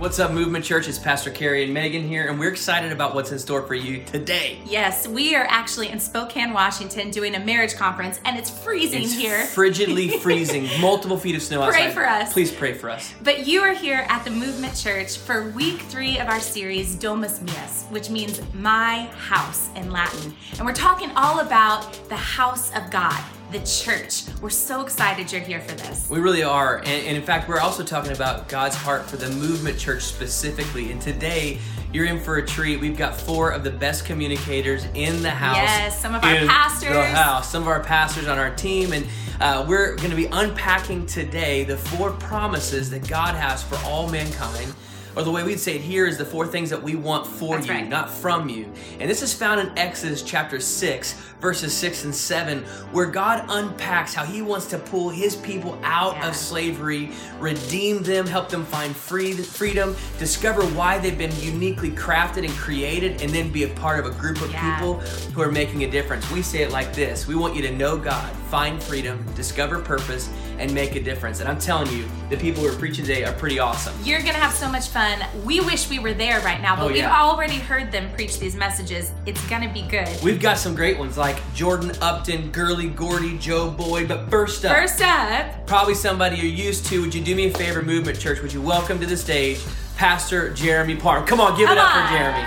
What's up, Movement Church? It's Pastor Carrie and Megan here, and we're excited about what's in store for you today. Yes, we are actually in Spokane, Washington, doing a marriage conference, and it's freezing It's here. frigidly freezing, multiple feet of snow Pray outside. Pray for us. Please pray for us. But you are here at the Movement Church for week three of our series, Domus Meus, which means my house in Latin. And we're talking all about the house of God, the church. We're so excited you're here for this. We really are, and, and in fact, we're also talking about God's heart for the Movement Church specifically. And today, you're in for a treat. We've got four of the best communicators in the house. Yes, some of our in pastors. The house. Some of our pastors on our team, and uh, we're going to be unpacking today the four promises that God has for all mankind. Or the way we'd say it here is the four things that we want for That's you, right. not from you. And this is found in Exodus chapter 6, verses 6 and 7, where God unpacks how he wants to pull his people out Yeah. of slavery, redeem them, help them find free, freedom, discover why they've been uniquely crafted and created, and then be a part of a group of Yeah. people who are making a difference. We say it like this We want you to know God, find freedom, discover purpose, and make a difference. And I'm telling you, the people who are preaching today are pretty awesome. You're gonna have so much fun. We wish we were there right now, but Oh, we've already heard them preach these messages. It's gonna be good. We've got some great ones like Jordan Upton, Gurley Gordy, Joe Boyd. But first up, First up, probably somebody you're used to. Would you do me a favor, Movement Church? Would you welcome to the stage Pastor Jeremy Parham? Come on, give it up on. for Jeremy.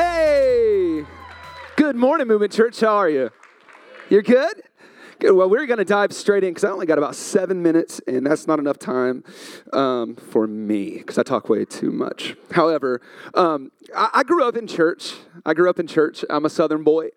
Hey! Good morning, Movement Church. How are you? You're good? Good. Well, we're going to dive straight in because I only got about seven minutes, and that's not enough time um, for me because I talk way too much. However, um, I, I grew up in church. I grew up in church. I'm a Southern boy,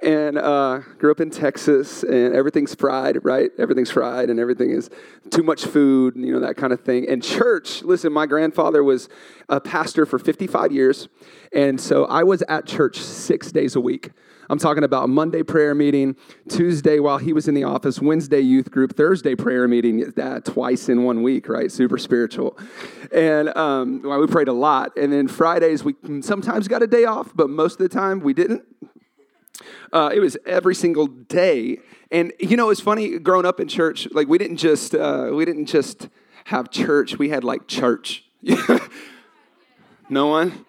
and uh, grew up in Texas, and everything's fried, right? Everything's fried, and everything is too much food, and, you know that kind of thing. And church, listen, my grandfather was a pastor for 55 years, and so I was at church six days a week. I'm talking about Monday prayer meeting, Tuesday while he was in the office, Wednesday youth group, Thursday prayer meeting, that twice in one week, right? Super spiritual. And um, well, we prayed a lot. And then Fridays, we sometimes got a day off, but most of the time we didn't. Uh, it was every single day. And you know, it's funny growing up in church. Like we didn't just uh, we didn't just have church. We had like church. no one.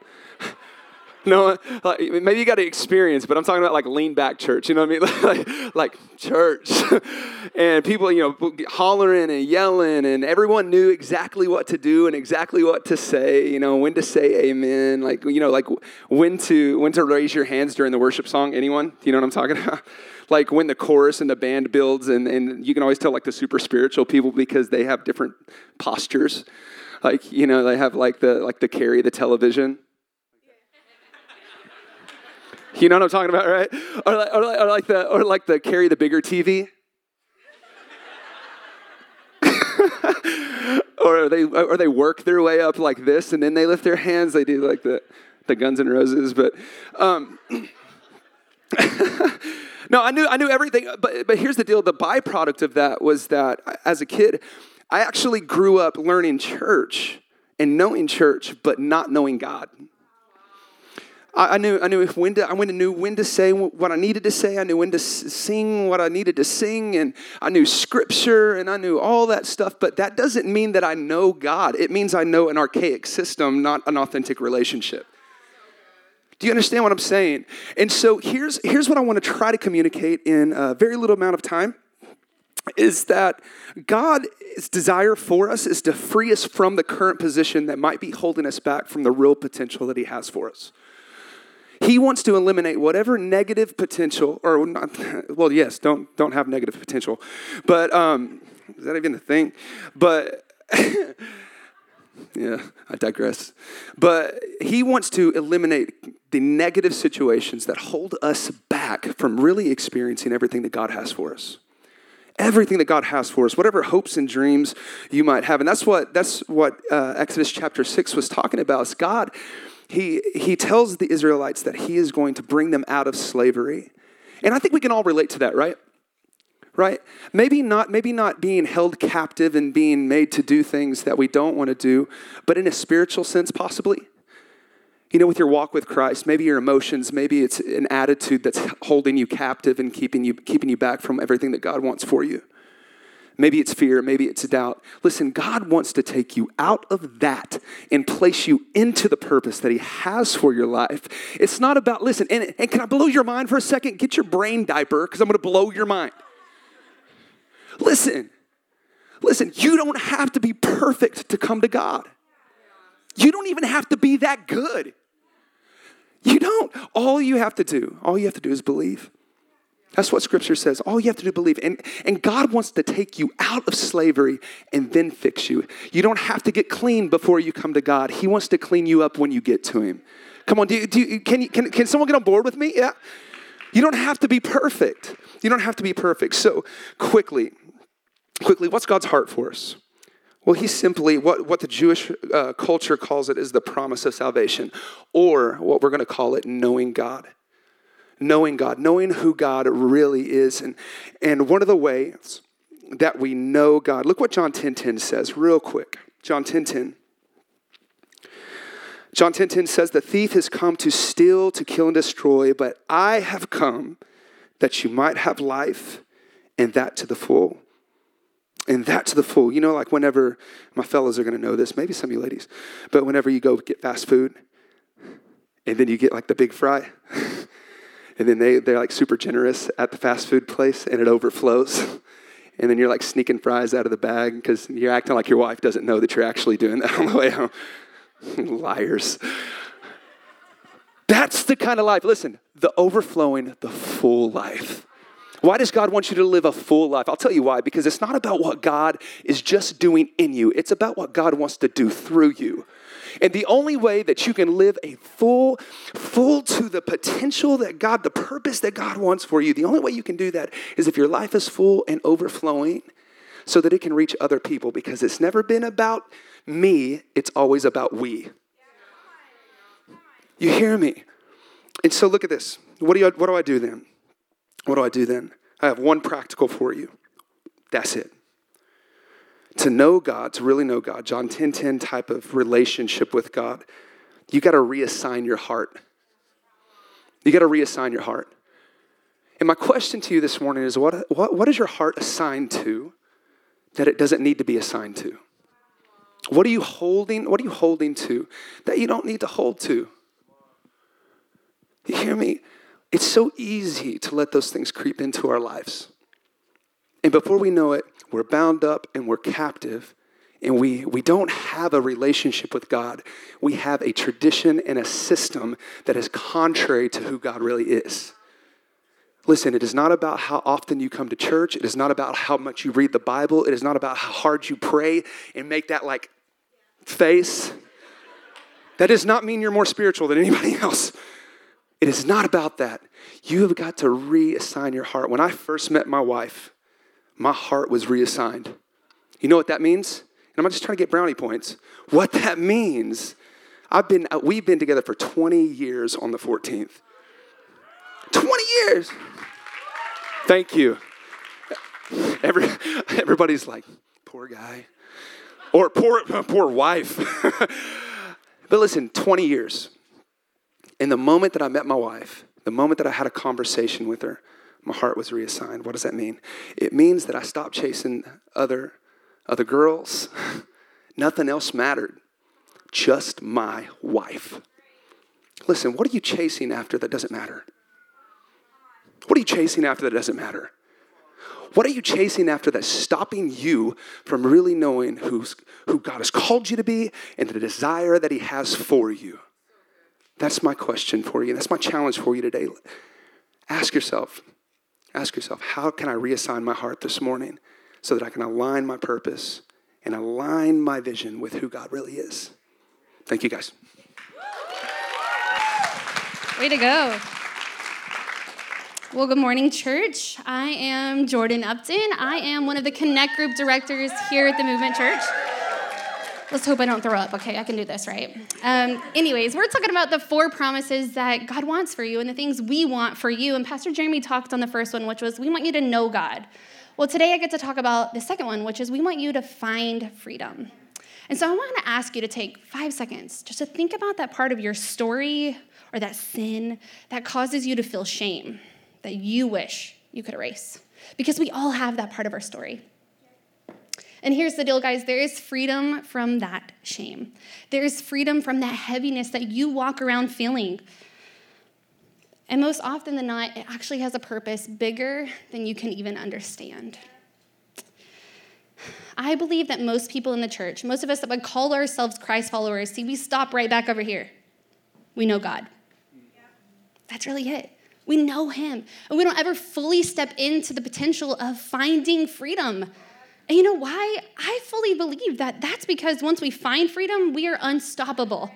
No, like, maybe you got to experience, but I'm talking about like lean back church. You know what I mean? like, like church, and people, you know, hollering and yelling, and everyone knew exactly what to do and exactly what to say. You know, when to say amen. Like, you know, like when to when to raise your hands during the worship song. Anyone? Do you know what I'm talking about? like when the chorus and the band builds, and and you can always tell like the super spiritual people because they have different postures. Like, you know, they have like the like the carry the television. You know what I'm talking about, right? Or like, or like, or like the or like the carry the bigger TV. or they or they work their way up like this and then they lift their hands. They do like the the Guns N' Roses, but um, no, I knew I knew everything. But but here's the deal: the byproduct of that was that as a kid, I actually grew up learning church and knowing church, but not knowing God. I, I knew I knew when to I knew when to say what I needed to say. I knew when to sing what I needed to sing, and I knew scripture and I knew all that stuff. But that doesn't mean that I know God. It means I know an archaic system, not an authentic relationship. Do you understand what I'm saying? And so here's here's what I want to try to communicate in a very little amount of time is that God's desire for us is to free us from the current position that might be holding us back from the real potential that He has for us. He wants to eliminate whatever negative potential, or not, well, yes, don't don't have negative potential, but um, is that even a thing? But yeah, I digress. But he wants to eliminate the negative situations that hold us back from really experiencing everything that God has for us. Everything that God has for us, whatever hopes and dreams you might have, and that's what that's what uh, Exodus chapter six was talking about. Is God, he he tells the Israelites that He is going to bring them out of slavery, and I think we can all relate to that, right? right? Maybe not, maybe not being held captive and being made to do things that we don't want to do, but in a spiritual sense, possibly. You know, with your walk with Christ, maybe your emotions, maybe it's an attitude that's holding you captive and keeping you, keeping you back from everything that God wants for you. Maybe it's fear, maybe it's doubt. Listen, God wants to take you out of that and place you into the purpose that He has for your life. It's not about, listen, and, and can I blow your mind for a second? Get your brain diaper because I'm going to blow your mind. Listen, listen, you don't have to be perfect to come to God. You don't even have to be that good. You don't. All you have to do, all you have to do is believe. That's what scripture says. All you have to do is believe. And, and God wants to take you out of slavery and then fix you. You don't have to get clean before you come to God. He wants to clean you up when you get to Him. Come on, do you, do you, can, you, can, can someone get on board with me? Yeah. You don't have to be perfect. You don't have to be perfect. So, quickly, quickly, what's God's heart for us? Well, He simply, what, what the Jewish uh, culture calls it is the promise of salvation, or what we're going to call it, knowing God knowing God, knowing who God really is. And, and one of the ways that we know God, look what John 10 10 says, real quick. John 10 10. John 10 10 says, The thief has come to steal, to kill, and destroy, but I have come that you might have life and that to the full. And that to the full. You know, like whenever, my fellows are gonna know this, maybe some of you ladies, but whenever you go get fast food and then you get like the big fry, and then they, they're like super generous at the fast food place and it overflows. And then you're like sneaking fries out of the bag because you're acting like your wife doesn't know that you're actually doing that on the way home. Liars. That's the kind of life. Listen, the overflowing, the full life. Why does God want you to live a full life? I'll tell you why. Because it's not about what God is just doing in you, it's about what God wants to do through you. And the only way that you can live a full, full to the potential that God, the purpose that God wants for you, the only way you can do that is if your life is full and overflowing so that it can reach other people because it's never been about me, it's always about we. You hear me? And so look at this. What do, you, what do I do then? What do I do then? I have one practical for you. That's it to know God, to really know God, John 10 10 type of relationship with God, you got to reassign your heart. You got to reassign your heart. And my question to you this morning is what, what, what is your heart assigned to that it doesn't need to be assigned to? What are you holding? What are you holding to that you don't need to hold to? You hear me? It's so easy to let those things creep into our lives. And before we know it, we're bound up and we're captive and we, we don't have a relationship with God. We have a tradition and a system that is contrary to who God really is. Listen, it is not about how often you come to church. It is not about how much you read the Bible. It is not about how hard you pray and make that like face. That does not mean you're more spiritual than anybody else. It is not about that. You have got to reassign your heart. When I first met my wife, my heart was reassigned. You know what that means? And I'm not just trying to get brownie points. What that means, I've been, uh, we've been together for 20 years on the 14th. 20 years. Thank you. Every, everybody's like, poor guy. Or poor, poor wife. but listen, 20 years. In the moment that I met my wife, the moment that I had a conversation with her, my heart was reassigned. What does that mean? It means that I stopped chasing other, other girls. Nothing else mattered. Just my wife. Listen, what are you chasing after that doesn't matter? What are you chasing after that doesn't matter? What are you chasing after that's stopping you from really knowing who's, who God has called you to be and the desire that He has for you? That's my question for you. That's my challenge for you today. Ask yourself Ask yourself, how can I reassign my heart this morning so that I can align my purpose and align my vision with who God really is? Thank you, guys. Way to go. Well, good morning, church. I am Jordan Upton. I am one of the Connect Group directors here at the Movement Church. Let's hope I don't throw up. Okay, I can do this, right? Um, anyways, we're talking about the four promises that God wants for you and the things we want for you. And Pastor Jeremy talked on the first one, which was we want you to know God. Well, today I get to talk about the second one, which is we want you to find freedom. And so I want to ask you to take five seconds just to think about that part of your story or that sin that causes you to feel shame that you wish you could erase. Because we all have that part of our story. And here's the deal, guys there is freedom from that shame. There is freedom from that heaviness that you walk around feeling. And most often than not, it actually has a purpose bigger than you can even understand. I believe that most people in the church, most of us that would call ourselves Christ followers, see, we stop right back over here. We know God. That's really it. We know Him. And we don't ever fully step into the potential of finding freedom. And you know why? I fully believe that that's because once we find freedom, we are unstoppable.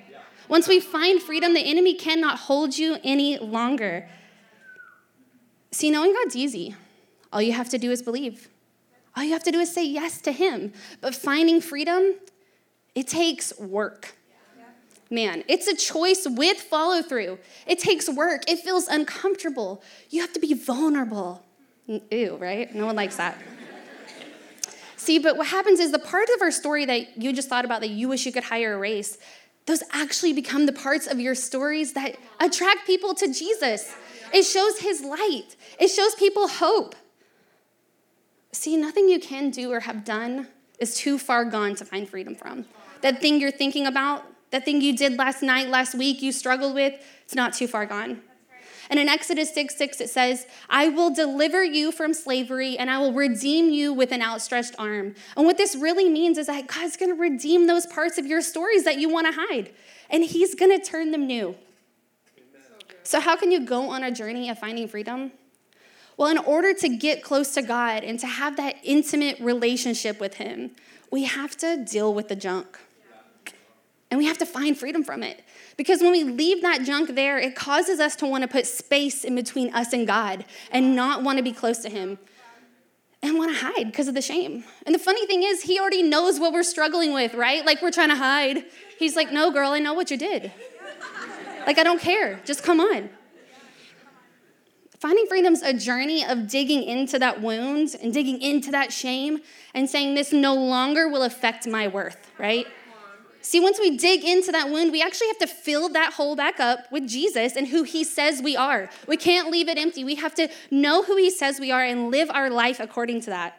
Once we find freedom, the enemy cannot hold you any longer. See, knowing God's easy. All you have to do is believe. All you have to do is say yes to Him. But finding freedom, it takes work. Man, it's a choice with follow through. It takes work. It feels uncomfortable. You have to be vulnerable. Ew, right? No one likes that. See, but what happens is the part of our story that you just thought about that you wish you could hire a race, those actually become the parts of your stories that attract people to Jesus. It shows his light, it shows people hope. See, nothing you can do or have done is too far gone to find freedom from. That thing you're thinking about, that thing you did last night, last week, you struggled with, it's not too far gone. And in Exodus 6 6, it says, I will deliver you from slavery and I will redeem you with an outstretched arm. And what this really means is that God's gonna redeem those parts of your stories that you wanna hide, and He's gonna turn them new. So, how can you go on a journey of finding freedom? Well, in order to get close to God and to have that intimate relationship with Him, we have to deal with the junk. And we have to find freedom from it. Because when we leave that junk there, it causes us to want to put space in between us and God and not want to be close to Him and want to hide because of the shame. And the funny thing is, He already knows what we're struggling with, right? Like we're trying to hide. He's like, No, girl, I know what you did. Like, I don't care. Just come on. Finding freedom's a journey of digging into that wound and digging into that shame and saying, This no longer will affect my worth, right? See, once we dig into that wound, we actually have to fill that hole back up with Jesus and who he says we are. We can't leave it empty. We have to know who he says we are and live our life according to that.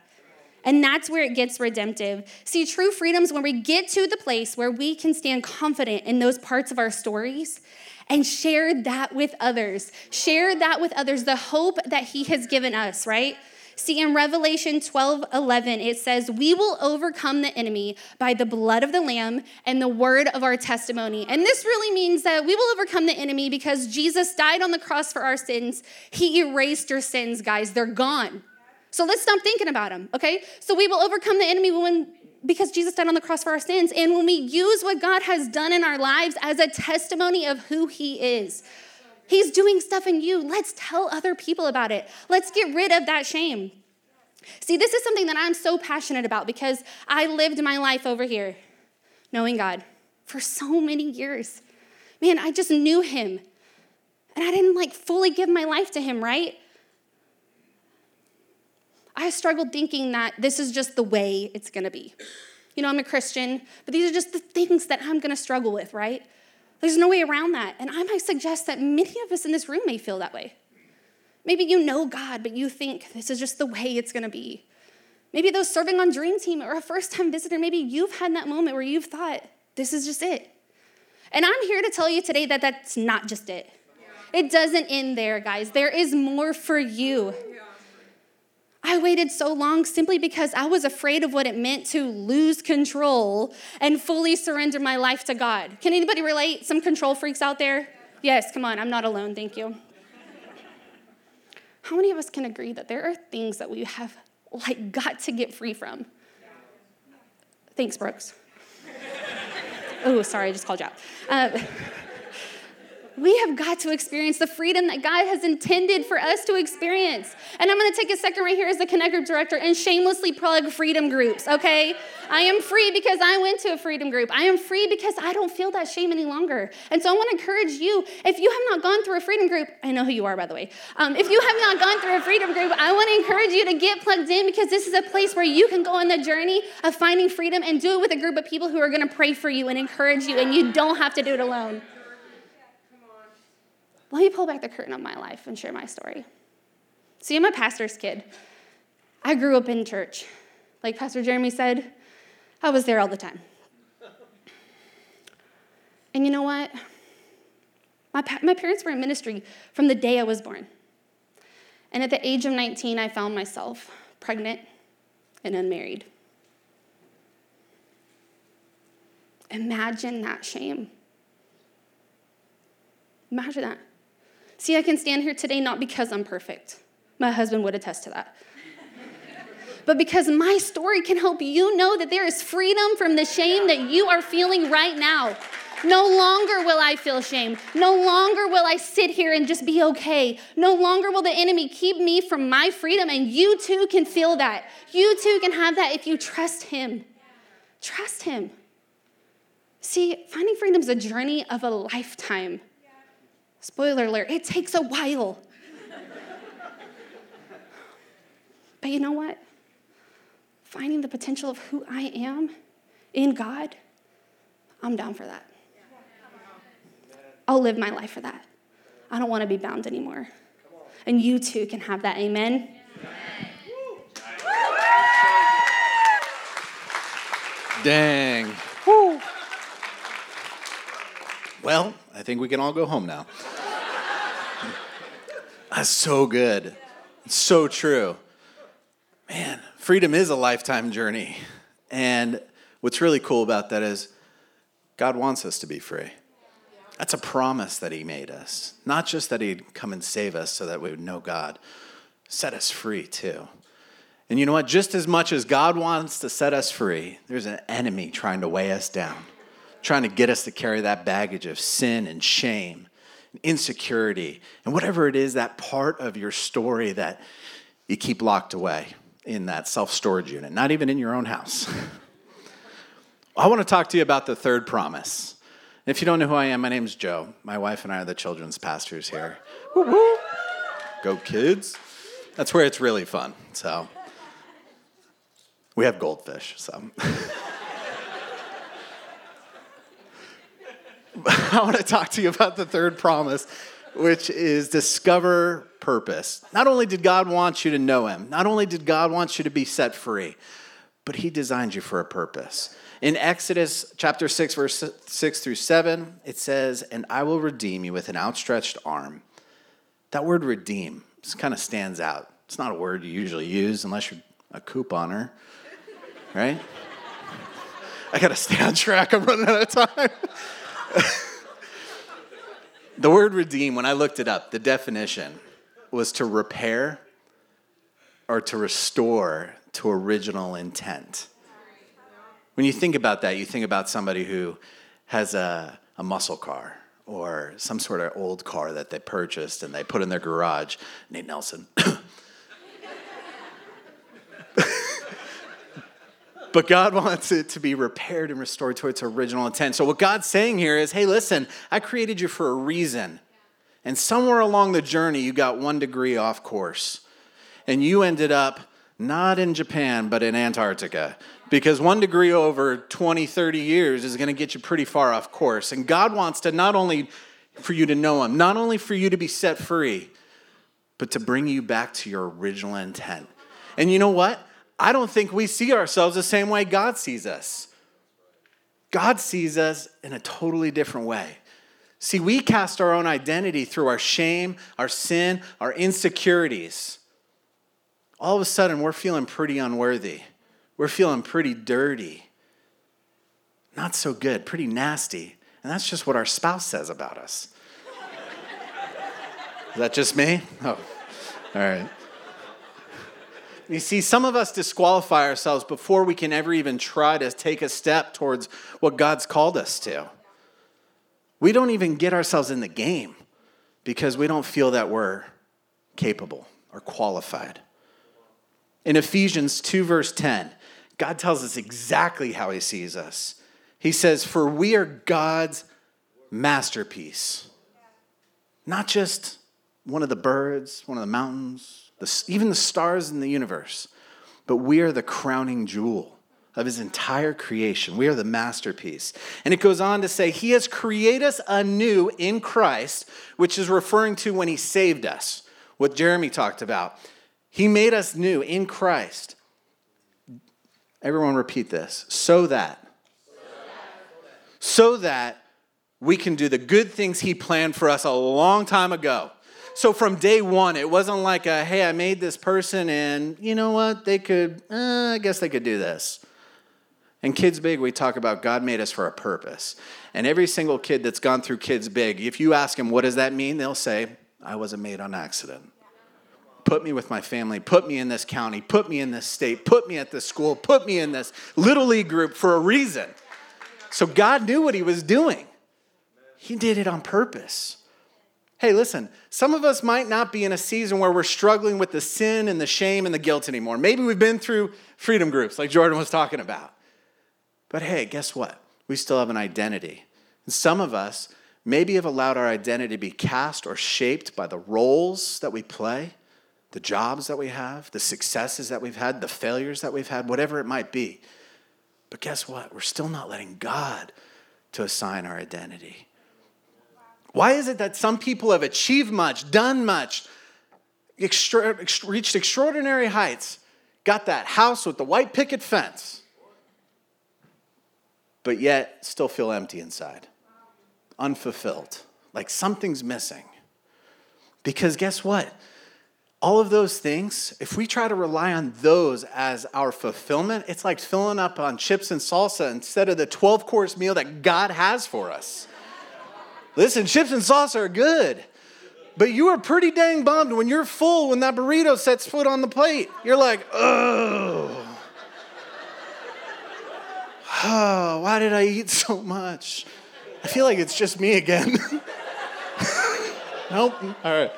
And that's where it gets redemptive. See, true freedom is when we get to the place where we can stand confident in those parts of our stories and share that with others. Share that with others, the hope that he has given us, right? See, in Revelation 12 11, it says, We will overcome the enemy by the blood of the Lamb and the word of our testimony. And this really means that we will overcome the enemy because Jesus died on the cross for our sins. He erased your sins, guys. They're gone. So let's stop thinking about them, okay? So we will overcome the enemy when because Jesus died on the cross for our sins. And when we use what God has done in our lives as a testimony of who He is, He's doing stuff in you. Let's tell other people about it. Let's get rid of that shame. See, this is something that I'm so passionate about because I lived my life over here knowing God for so many years. Man, I just knew Him. And I didn't like fully give my life to Him, right? I struggled thinking that this is just the way it's gonna be. You know, I'm a Christian, but these are just the things that I'm gonna struggle with, right? There's no way around that. And I might suggest that many of us in this room may feel that way. Maybe you know God, but you think this is just the way it's gonna be. Maybe those serving on Dream Team or a first time visitor, maybe you've had that moment where you've thought, this is just it. And I'm here to tell you today that that's not just it. It doesn't end there, guys. There is more for you. I waited so long simply because I was afraid of what it meant to lose control and fully surrender my life to God. Can anybody relate? Some control freaks out there? Yes, come on, I'm not alone, thank you. How many of us can agree that there are things that we have like got to get free from? Thanks, Brooks. oh, sorry, I just called you out. Uh, We have got to experience the freedom that God has intended for us to experience. And I'm gonna take a second right here as the Connect Group director and shamelessly plug freedom groups, okay? I am free because I went to a freedom group. I am free because I don't feel that shame any longer. And so I wanna encourage you, if you have not gone through a freedom group, I know who you are, by the way. Um, if you have not gone through a freedom group, I wanna encourage you to get plugged in because this is a place where you can go on the journey of finding freedom and do it with a group of people who are gonna pray for you and encourage you, and you don't have to do it alone. Me pull back the curtain on my life and share my story. See, I'm a pastor's kid. I grew up in church. Like Pastor Jeremy said, I was there all the time. And you know what? My, my parents were in ministry from the day I was born. And at the age of 19, I found myself pregnant and unmarried. Imagine that shame. Imagine that. See, I can stand here today not because I'm perfect. My husband would attest to that. but because my story can help you know that there is freedom from the shame that you are feeling right now. No longer will I feel shame. No longer will I sit here and just be okay. No longer will the enemy keep me from my freedom, and you too can feel that. You too can have that if you trust him. Trust him. See, finding freedom is a journey of a lifetime. Spoiler alert, it takes a while. but you know what? Finding the potential of who I am in God, I'm down for that. I'll live my life for that. I don't want to be bound anymore. And you too can have that. Amen. Dang. Woo. Well, I think we can all go home now. That's so good. It's so true. Man, freedom is a lifetime journey. And what's really cool about that is God wants us to be free. That's a promise that He made us. Not just that He'd come and save us so that we would know God, set us free too. And you know what? Just as much as God wants to set us free, there's an enemy trying to weigh us down trying to get us to carry that baggage of sin and shame, and insecurity, and whatever it is, that part of your story that you keep locked away in that self storage unit, not even in your own house. I want to talk to you about the third promise. If you don't know who I am, my name's Joe. My wife and I are the children's pastors here. Go kids. That's where it's really fun. So we have goldfish, so I want to talk to you about the third promise, which is discover purpose. Not only did God want you to know Him, not only did God want you to be set free, but He designed you for a purpose. In Exodus chapter 6, verse 6 through 7, it says, And I will redeem you with an outstretched arm. That word redeem just kind of stands out. It's not a word you usually use unless you're a couponer, right? I got to stay on track. I'm running out of time. the word redeem, when I looked it up, the definition was to repair or to restore to original intent. When you think about that, you think about somebody who has a, a muscle car or some sort of old car that they purchased and they put in their garage. Nate Nelson. But God wants it to be repaired and restored to its original intent. So, what God's saying here is hey, listen, I created you for a reason. And somewhere along the journey, you got one degree off course. And you ended up not in Japan, but in Antarctica. Because one degree over 20, 30 years is going to get you pretty far off course. And God wants to not only for you to know Him, not only for you to be set free, but to bring you back to your original intent. And you know what? I don't think we see ourselves the same way God sees us. God sees us in a totally different way. See, we cast our own identity through our shame, our sin, our insecurities. All of a sudden, we're feeling pretty unworthy. We're feeling pretty dirty. Not so good, pretty nasty. And that's just what our spouse says about us. Is that just me? Oh, all right. You see, some of us disqualify ourselves before we can ever even try to take a step towards what God's called us to. We don't even get ourselves in the game because we don't feel that we're capable or qualified. In Ephesians 2, verse 10, God tells us exactly how he sees us. He says, For we are God's masterpiece. Not just one of the birds, one of the mountains, the, even the stars in the universe, but we are the crowning jewel of his entire creation. We are the masterpiece. And it goes on to say, He has created us anew in Christ, which is referring to when He saved us, what Jeremy talked about. He made us new in Christ. Everyone repeat this. So that. So that we can do the good things He planned for us a long time ago. So from day one, it wasn't like, a, hey, I made this person and you know what? They could, uh, I guess they could do this. In Kids Big, we talk about God made us for a purpose. And every single kid that's gone through Kids Big, if you ask them, what does that mean? They'll say, I wasn't made on accident. Put me with my family, put me in this county, put me in this state, put me at this school, put me in this little league group for a reason. So God knew what He was doing, He did it on purpose. Hey, listen, some of us might not be in a season where we're struggling with the sin and the shame and the guilt anymore. Maybe we've been through freedom groups like Jordan was talking about. But hey, guess what? We still have an identity. And some of us maybe have allowed our identity to be cast or shaped by the roles that we play, the jobs that we have, the successes that we've had, the failures that we've had, whatever it might be. But guess what? We're still not letting God to assign our identity. Why is it that some people have achieved much, done much, extra, reached extraordinary heights, got that house with the white picket fence, but yet still feel empty inside, unfulfilled, like something's missing. Because guess what? All of those things, if we try to rely on those as our fulfillment, it's like filling up on chips and salsa instead of the 12 course meal that God has for us. Listen, chips and salsa are good, but you are pretty dang bummed when you're full when that burrito sets foot on the plate. You're like, oh oh, why did I eat so much? I feel like it's just me again. nope. All right.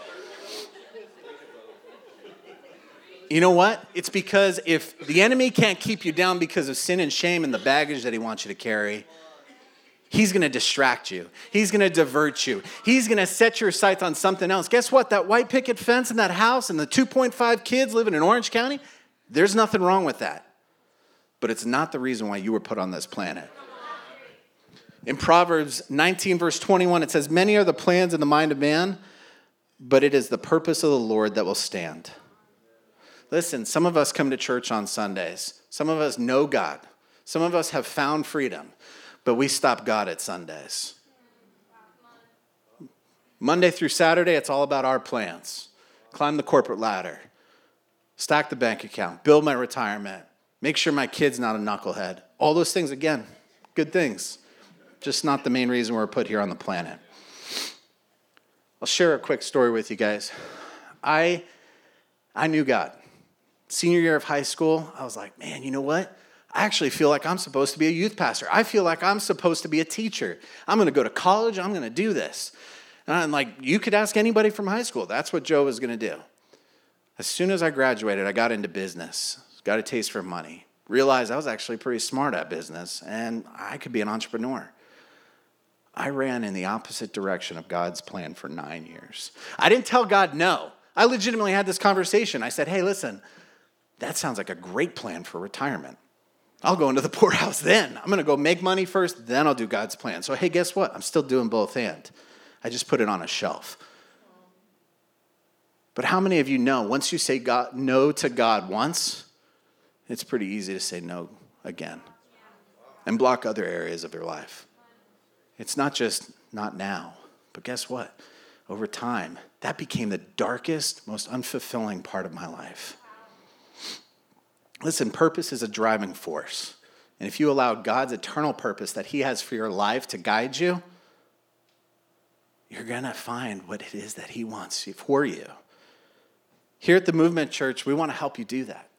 You know what? It's because if the enemy can't keep you down because of sin and shame and the baggage that he wants you to carry, he's going to distract you. He's going to divert you. He's going to set your sights on something else. Guess what? That white picket fence in that house and the 2.5 kids living in Orange County, there's nothing wrong with that but it's not the reason why you were put on this planet. In Proverbs 19, verse 21, it says, Many are the plans in the mind of man, but it is the purpose of the Lord that will stand. Listen, some of us come to church on Sundays. Some of us know God. Some of us have found freedom, but we stop God at Sundays. Monday through Saturday, it's all about our plans climb the corporate ladder, stack the bank account, build my retirement, Make sure my kid's not a knucklehead. All those things, again, good things. Just not the main reason we're put here on the planet. I'll share a quick story with you guys. I, I knew God. Senior year of high school, I was like, man, you know what? I actually feel like I'm supposed to be a youth pastor. I feel like I'm supposed to be a teacher. I'm going to go to college. I'm going to do this. And I'm like, you could ask anybody from high school. That's what Joe was going to do. As soon as I graduated, I got into business got a taste for money, realized I was actually pretty smart at business and I could be an entrepreneur. I ran in the opposite direction of God's plan for nine years. I didn't tell God no. I legitimately had this conversation. I said, hey, listen, that sounds like a great plan for retirement. I'll go into the poorhouse then. I'm going to go make money first, then I'll do God's plan. So, hey, guess what? I'm still doing both and. I just put it on a shelf. But how many of you know once you say God, no to God once, it's pretty easy to say no again and block other areas of your life. It's not just not now, but guess what? Over time, that became the darkest, most unfulfilling part of my life. Listen, purpose is a driving force. And if you allow God's eternal purpose that He has for your life to guide you, you're going to find what it is that He wants for you. Here at the Movement Church, we want to help you do that.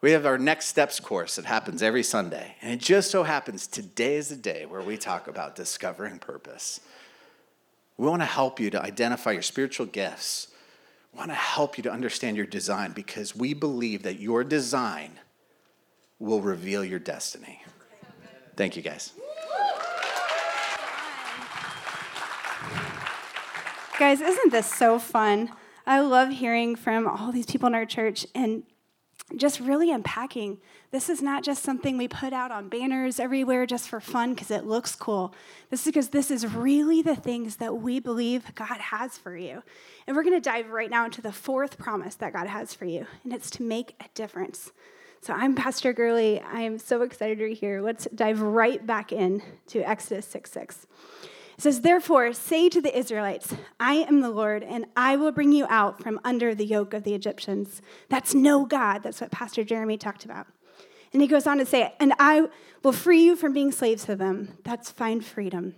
We have our Next Steps course that happens every Sunday. And it just so happens today is the day where we talk about discovering purpose. We want to help you to identify your spiritual gifts. Want to help you to understand your design because we believe that your design will reveal your destiny. Thank you, guys. Guys, isn't this so fun? I love hearing from all these people in our church and just really unpacking. This is not just something we put out on banners everywhere just for fun because it looks cool. This is because this is really the things that we believe God has for you. And we're going to dive right now into the fourth promise that God has for you, and it's to make a difference. So I'm Pastor Gurley. I am so excited to be here. Let's dive right back in to Exodus 6 6. Says, Therefore, say to the Israelites, I am the Lord, and I will bring you out from under the yoke of the Egyptians. That's know God. That's what Pastor Jeremy talked about. And he goes on to say, And I will free you from being slaves to them. That's find freedom.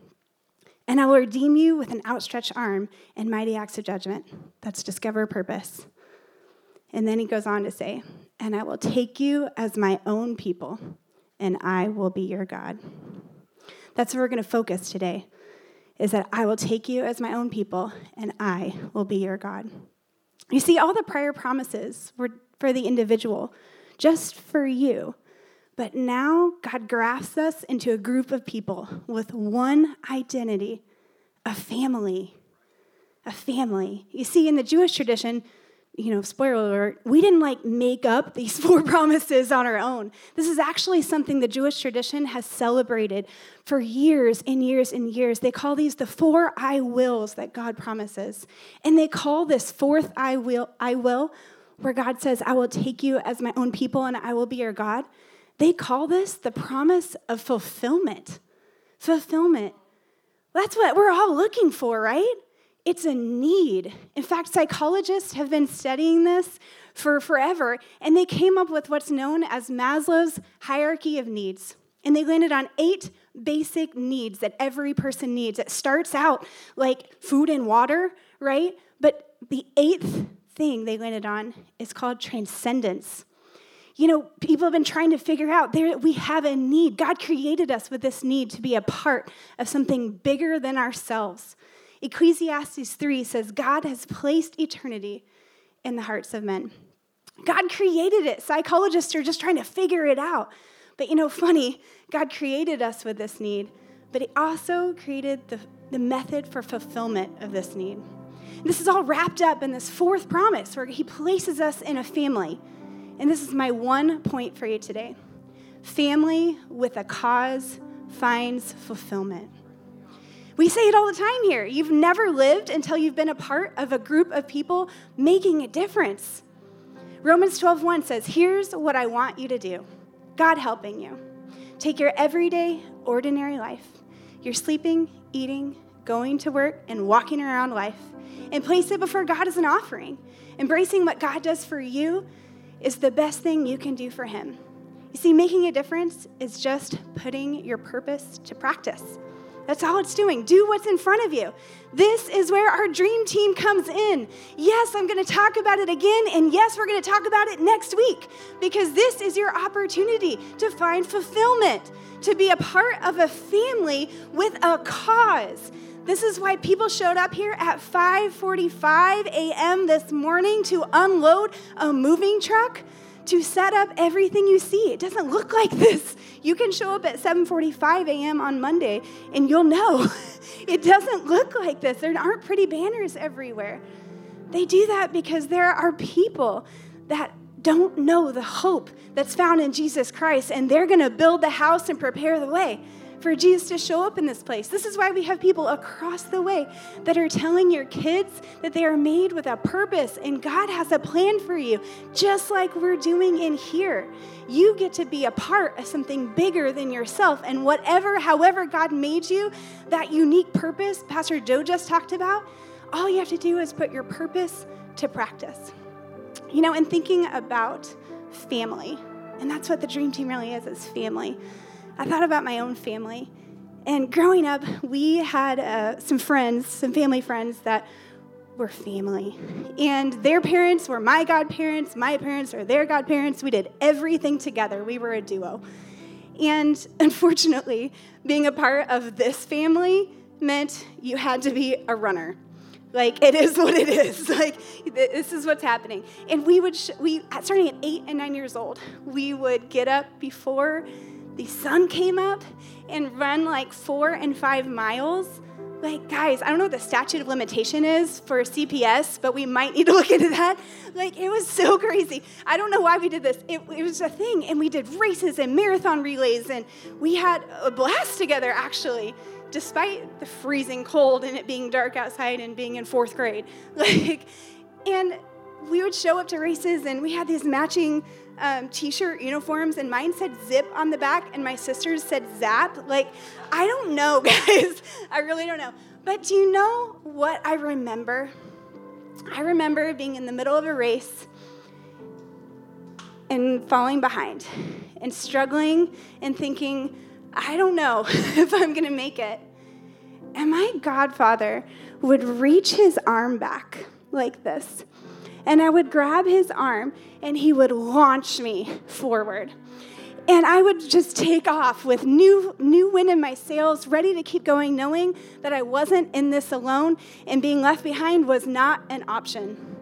And I will redeem you with an outstretched arm and mighty acts of judgment. That's discover purpose. And then he goes on to say, And I will take you as my own people, and I will be your God. That's where we're going to focus today is that I will take you as my own people and I will be your God. You see, all the prior promises were for the individual, just for you. But now God grafts us into a group of people with one identity a family. A family. You see, in the Jewish tradition, you know, spoiler alert, we didn't like make up these four promises on our own. This is actually something the Jewish tradition has celebrated for years and years and years. They call these the four I wills that God promises. And they call this fourth I will, I will, where God says, I will take you as my own people and I will be your God. They call this the promise of fulfillment. Fulfillment. That's what we're all looking for, right? It's a need. In fact, psychologists have been studying this for forever, and they came up with what's known as Maslow's hierarchy of needs. And they landed on eight basic needs that every person needs. It starts out like food and water, right? But the eighth thing they landed on is called transcendence. You know, people have been trying to figure out there we have a need. God created us with this need to be a part of something bigger than ourselves. Ecclesiastes 3 says, God has placed eternity in the hearts of men. God created it. Psychologists are just trying to figure it out. But you know, funny, God created us with this need, but He also created the, the method for fulfillment of this need. And this is all wrapped up in this fourth promise where He places us in a family. And this is my one point for you today family with a cause finds fulfillment. We say it all the time here. You've never lived until you've been a part of a group of people making a difference. Romans 12:1 says, "Here's what I want you to do. God helping you. Take your everyday, ordinary life. You're sleeping, eating, going to work, and walking around life, and place it before God as an offering. Embracing what God does for you is the best thing you can do for Him. You see, making a difference is just putting your purpose to practice. That's all it's doing. Do what's in front of you. This is where our dream team comes in. Yes, I'm going to talk about it again, and yes, we're going to talk about it next week because this is your opportunity to find fulfillment, to be a part of a family with a cause. This is why people showed up here at 5:45 a.m. this morning to unload a moving truck to set up everything you see. It doesn't look like this. You can show up at 7:45 a.m. on Monday and you'll know it doesn't look like this. There aren't pretty banners everywhere. They do that because there are people that don't know the hope that's found in Jesus Christ and they're going to build the house and prepare the way for Jesus to show up in this place. This is why we have people across the way that are telling your kids that they are made with a purpose and God has a plan for you, just like we're doing in here. You get to be a part of something bigger than yourself. And whatever, however, God made you, that unique purpose Pastor Joe just talked about, all you have to do is put your purpose to practice. You know, and thinking about family, and that's what the dream team really is, is family. I thought about my own family. And growing up, we had uh, some friends, some family friends that were family. And their parents were my godparents, my parents are their godparents. We did everything together. We were a duo. And unfortunately, being a part of this family meant you had to be a runner. Like it is what it is. Like this is what's happening. And we would sh- we starting at 8 and 9 years old, we would get up before the sun came up and run like 4 and 5 miles. Like guys, I don't know what the statute of limitation is for CPS, but we might need to look into that. Like it was so crazy. I don't know why we did this. It, it was a thing and we did races and marathon relays and we had a blast together actually despite the freezing cold and it being dark outside and being in fourth grade. Like, and we would show up to races and we had these matching um, t-shirt uniforms and mine said zip on the back and my sister's said zap like i don't know guys i really don't know but do you know what i remember i remember being in the middle of a race and falling behind and struggling and thinking I don't know if I'm going to make it. And my godfather would reach his arm back like this. And I would grab his arm and he would launch me forward. And I would just take off with new, new wind in my sails, ready to keep going, knowing that I wasn't in this alone and being left behind was not an option.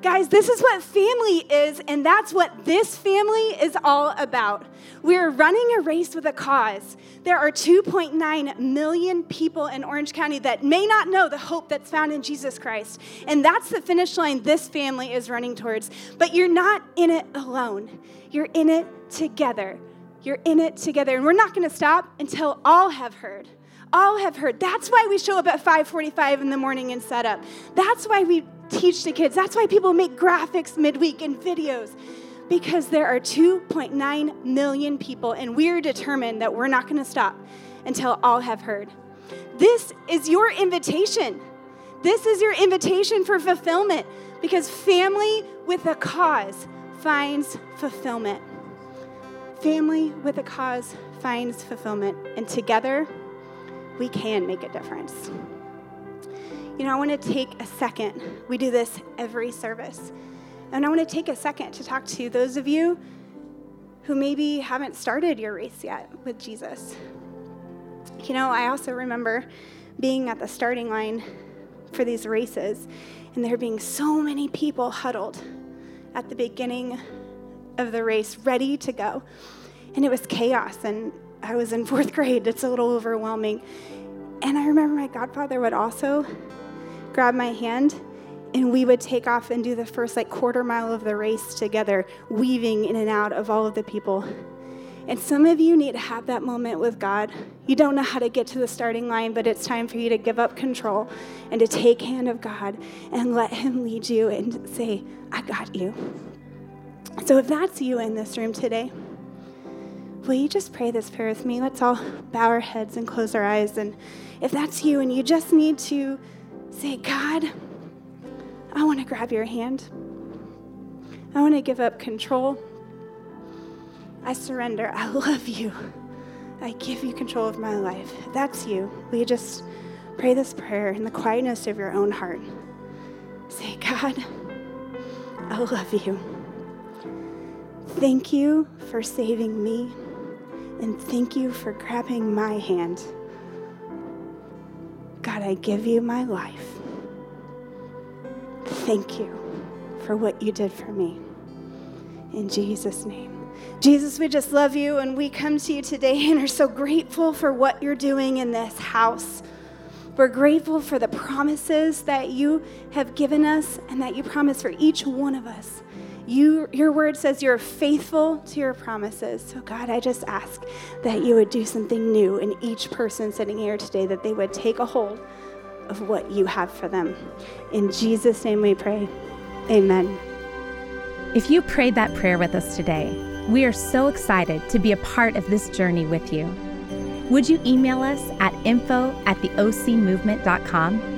Guys, this is what family is, and that's what this family is all about. We're running a race with a cause. There are 2.9 million people in Orange County that may not know the hope that's found in Jesus Christ. And that's the finish line this family is running towards. But you're not in it alone, you're in it together. You're in it together. And we're not going to stop until all have heard all have heard. That's why we show up at 5:45 in the morning and set up. That's why we teach the kids. That's why people make graphics midweek and videos because there are 2.9 million people, and we're determined that we're not going to stop until all have heard. This is your invitation. This is your invitation for fulfillment because family with a cause finds fulfillment. Family with a cause finds fulfillment, and together we can make a difference. You know, I want to take a second. We do this every service. And I want to take a second to talk to those of you who maybe haven't started your race yet with Jesus. You know, I also remember being at the starting line for these races and there being so many people huddled at the beginning of the race, ready to go. And it was chaos, and I was in fourth grade. It's a little overwhelming. And I remember my godfather would also grab my hand and we would take off and do the first like quarter mile of the race together, weaving in and out of all of the people. And some of you need to have that moment with God. You don't know how to get to the starting line, but it's time for you to give up control and to take hand of God and let him lead you and say, I got you. So if that's you in this room today, will you just pray this prayer with me? Let's all bow our heads and close our eyes. And if that's you and you just need to Say, God, I want to grab your hand. I want to give up control. I surrender. I love you. I give you control of my life. that's you. You just pray this prayer in the quietness of your own heart? Say, God, I love you. Thank you for saving me, and thank you for grabbing my hand. God, I give you my life. Thank you for what you did for me. In Jesus' name. Jesus, we just love you and we come to you today and are so grateful for what you're doing in this house. We're grateful for the promises that you have given us and that you promise for each one of us. You, your word says you're faithful to your promises. So, God, I just ask that you would do something new in each person sitting here today, that they would take a hold of what you have for them. In Jesus' name we pray. Amen. If you prayed that prayer with us today, we are so excited to be a part of this journey with you. Would you email us at info at theocmovement.com?